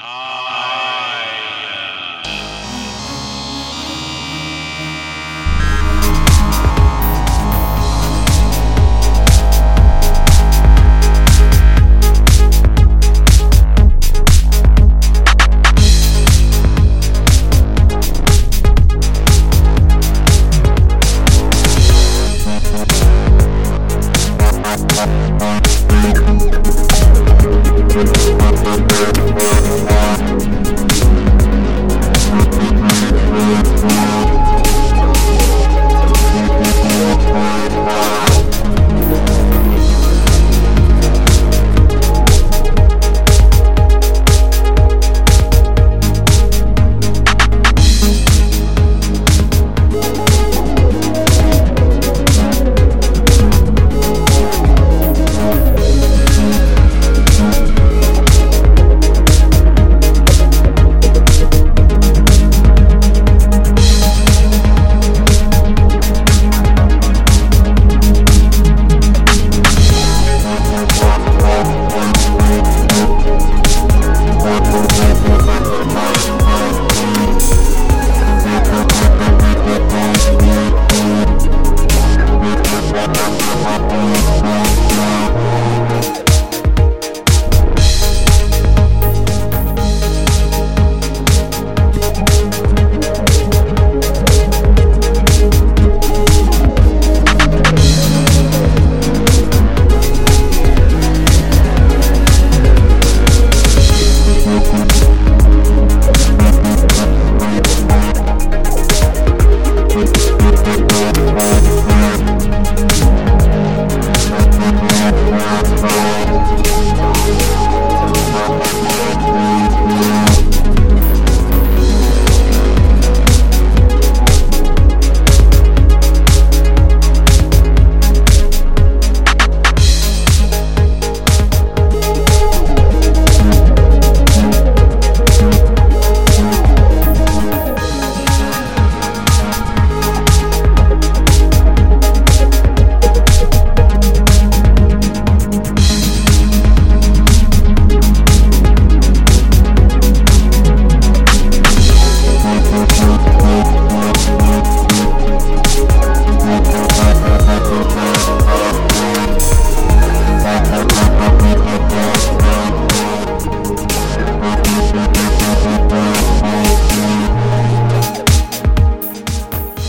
Ah,